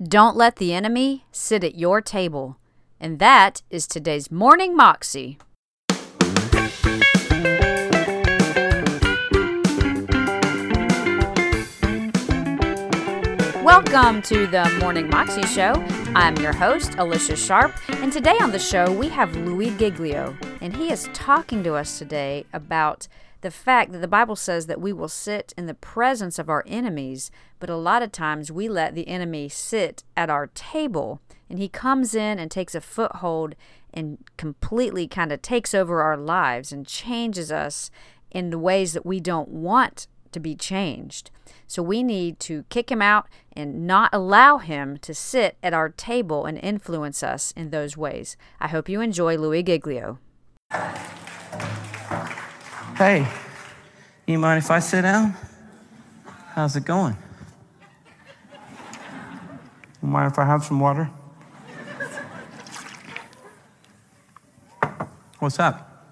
Don't let the enemy sit at your table. And that is today's Morning Moxie. Welcome to the Morning Moxie Show. I'm your host, Alicia Sharp, and today on the show we have Louie Giglio, and he is talking to us today about the fact that the Bible says that we will sit in the presence of our enemies, but a lot of times we let the enemy sit at our table, and he comes in and takes a foothold and completely kind of takes over our lives and changes us in the ways that we don't want to be changed. So we need to kick him out and not allow him to sit at our table and influence us in those ways. I hope you enjoy Louie Giglio. Hey, you mind if I sit down? How's it going? You mind if I have some water? What's up?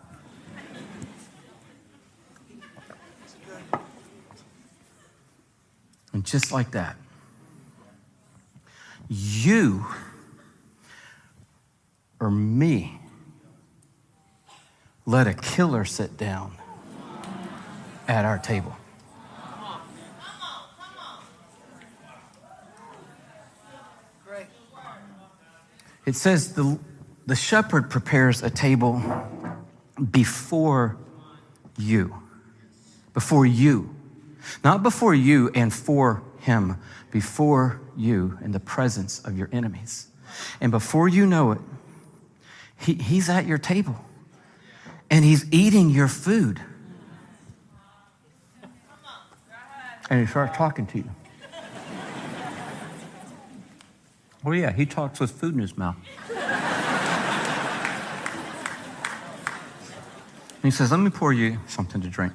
And just like that, you or me let a killer sit down at our table. It says the, the shepherd prepares a table before you. Before you. Not before you and for him, before you in the presence of your enemies. And before you know it, he, he's at your table and he's eating your food. And he starts talking to you. Oh, yeah, he talks with food in his mouth. and he says, Let me pour you something to drink.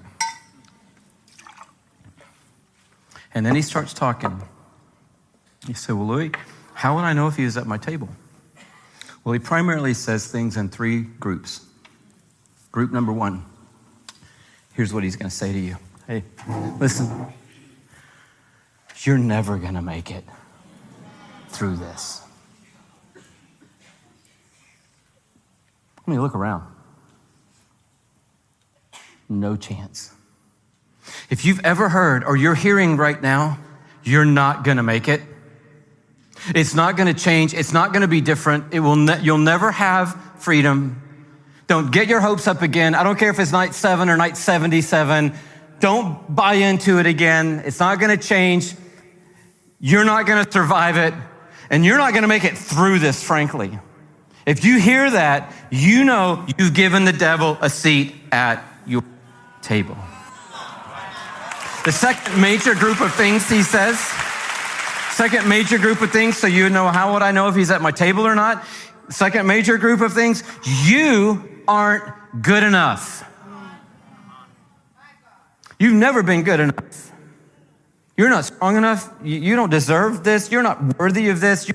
And then he starts talking. He said, Well, Louie, how would I know if he is at my table? Well, he primarily says things in three groups. Group number one here's what he's going to say to you Hey, listen, you're never going to make it through this. I mean, look around. No chance. If you've ever heard or you're hearing right now, you're not going to make it. It's not going to change. It's not going to be different. It will ne- you'll never have freedom. Don't get your hopes up again. I don't care if it's night seven or night 77. Don't buy into it again. It's not going to change. You're not going to survive it. And you're not going to make it through this, frankly. If you hear that, you know you've given the devil a seat at your table. The second major group of things he says, second major group of things, so you know how would I know if he's at my table or not? Second major group of things, you aren't good enough. You've never been good enough. You're not strong enough. You don't deserve this. You're not worthy of this.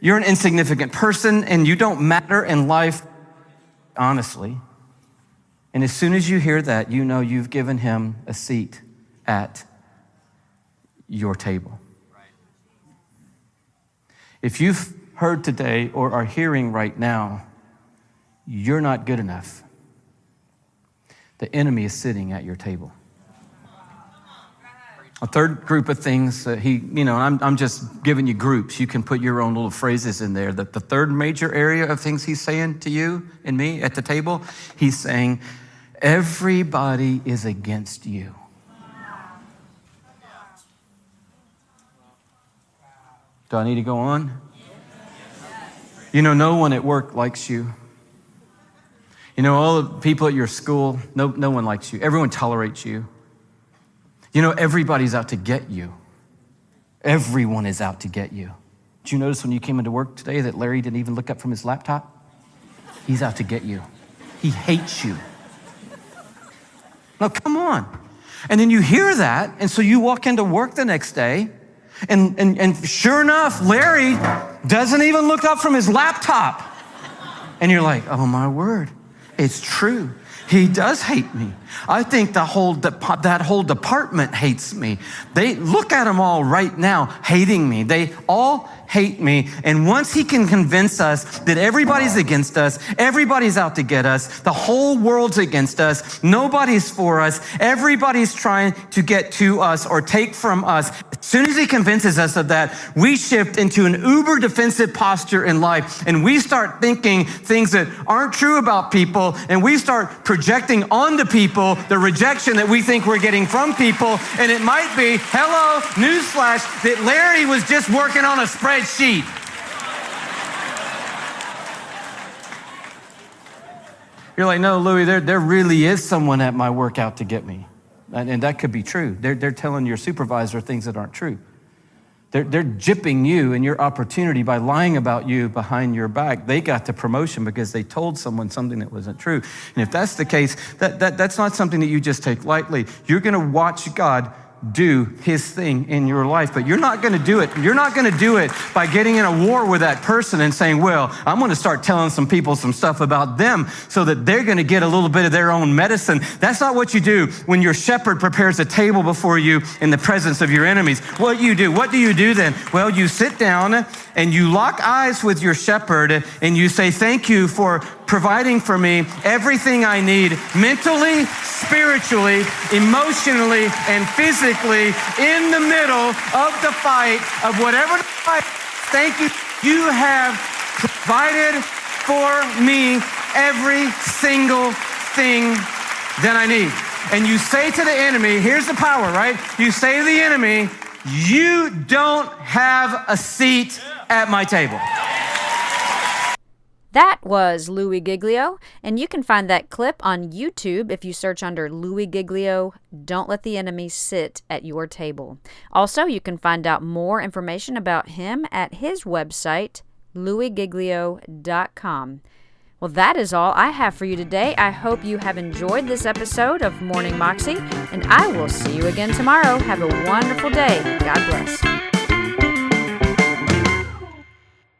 You're an insignificant person and you don't matter in life, honestly. And as soon as you hear that, you know you've given him a seat at your table. If you've heard today or are hearing right now, you're not good enough. The enemy is sitting at your table. A third group of things that he, you know, I'm, I'm just giving you groups. You can put your own little phrases in there. That the third major area of things he's saying to you and me at the table, he's saying, everybody is against you. Do I need to go on? You know, no one at work likes you. You know, all the people at your school, no, no one likes you. Everyone tolerates you. You know, everybody's out to get you. Everyone is out to get you. Did you notice when you came into work today that Larry didn't even look up from his laptop? He's out to get you. He hates you. Now, come on. And then you hear that, and so you walk into work the next day, and, and, and sure enough, Larry doesn't even look up from his laptop. And you're like, oh my word, it's true. He does hate me. I think the whole de- that whole department hates me. They look at them all right now hating me. They all hate me. And once he can convince us that everybody's against us, everybody's out to get us, the whole world's against us, nobody's for us, everybody's trying to get to us or take from us. As soon as he convinces us of that, we shift into an uber defensive posture in life and we start thinking things that aren't true about people and we start projecting onto people the rejection that we think we're getting from people. And it might be, hello, newsflash, that Larry was just working on a spreadsheet. You're like, no, Louie, there, there really is someone at my workout to get me. And, and that could be true. They're, they're telling your supervisor things that aren't true. They're, they're jipping you and your opportunity by lying about you behind your back. They got the promotion because they told someone something that wasn't true. And if that's the case, that, that, that's not something that you just take lightly. You're going to watch God do his thing in your life. But you're not going to do it. You're not going to do it by getting in a war with that person and saying, well, I'm going to start telling some people some stuff about them so that they're going to get a little bit of their own medicine. That's not what you do when your shepherd prepares a table before you in the presence of your enemies. What you do? What do you do then? Well, you sit down and you lock eyes with your shepherd and you say, thank you for providing for me everything I need mentally, spiritually, emotionally, and physically in the middle of the fight of whatever the fight. Thank you. You have provided for me every single thing that I need. And you say to the enemy, here's the power, right? You say to the enemy, you don't have a seat at my table. That was Louie Giglio, and you can find that clip on YouTube if you search under Louie Giglio, Don't Let the Enemy Sit at Your Table. Also, you can find out more information about him at his website, louiegiglio.com. Well, that is all I have for you today. I hope you have enjoyed this episode of Morning Moxie, and I will see you again tomorrow. Have a wonderful day. God bless.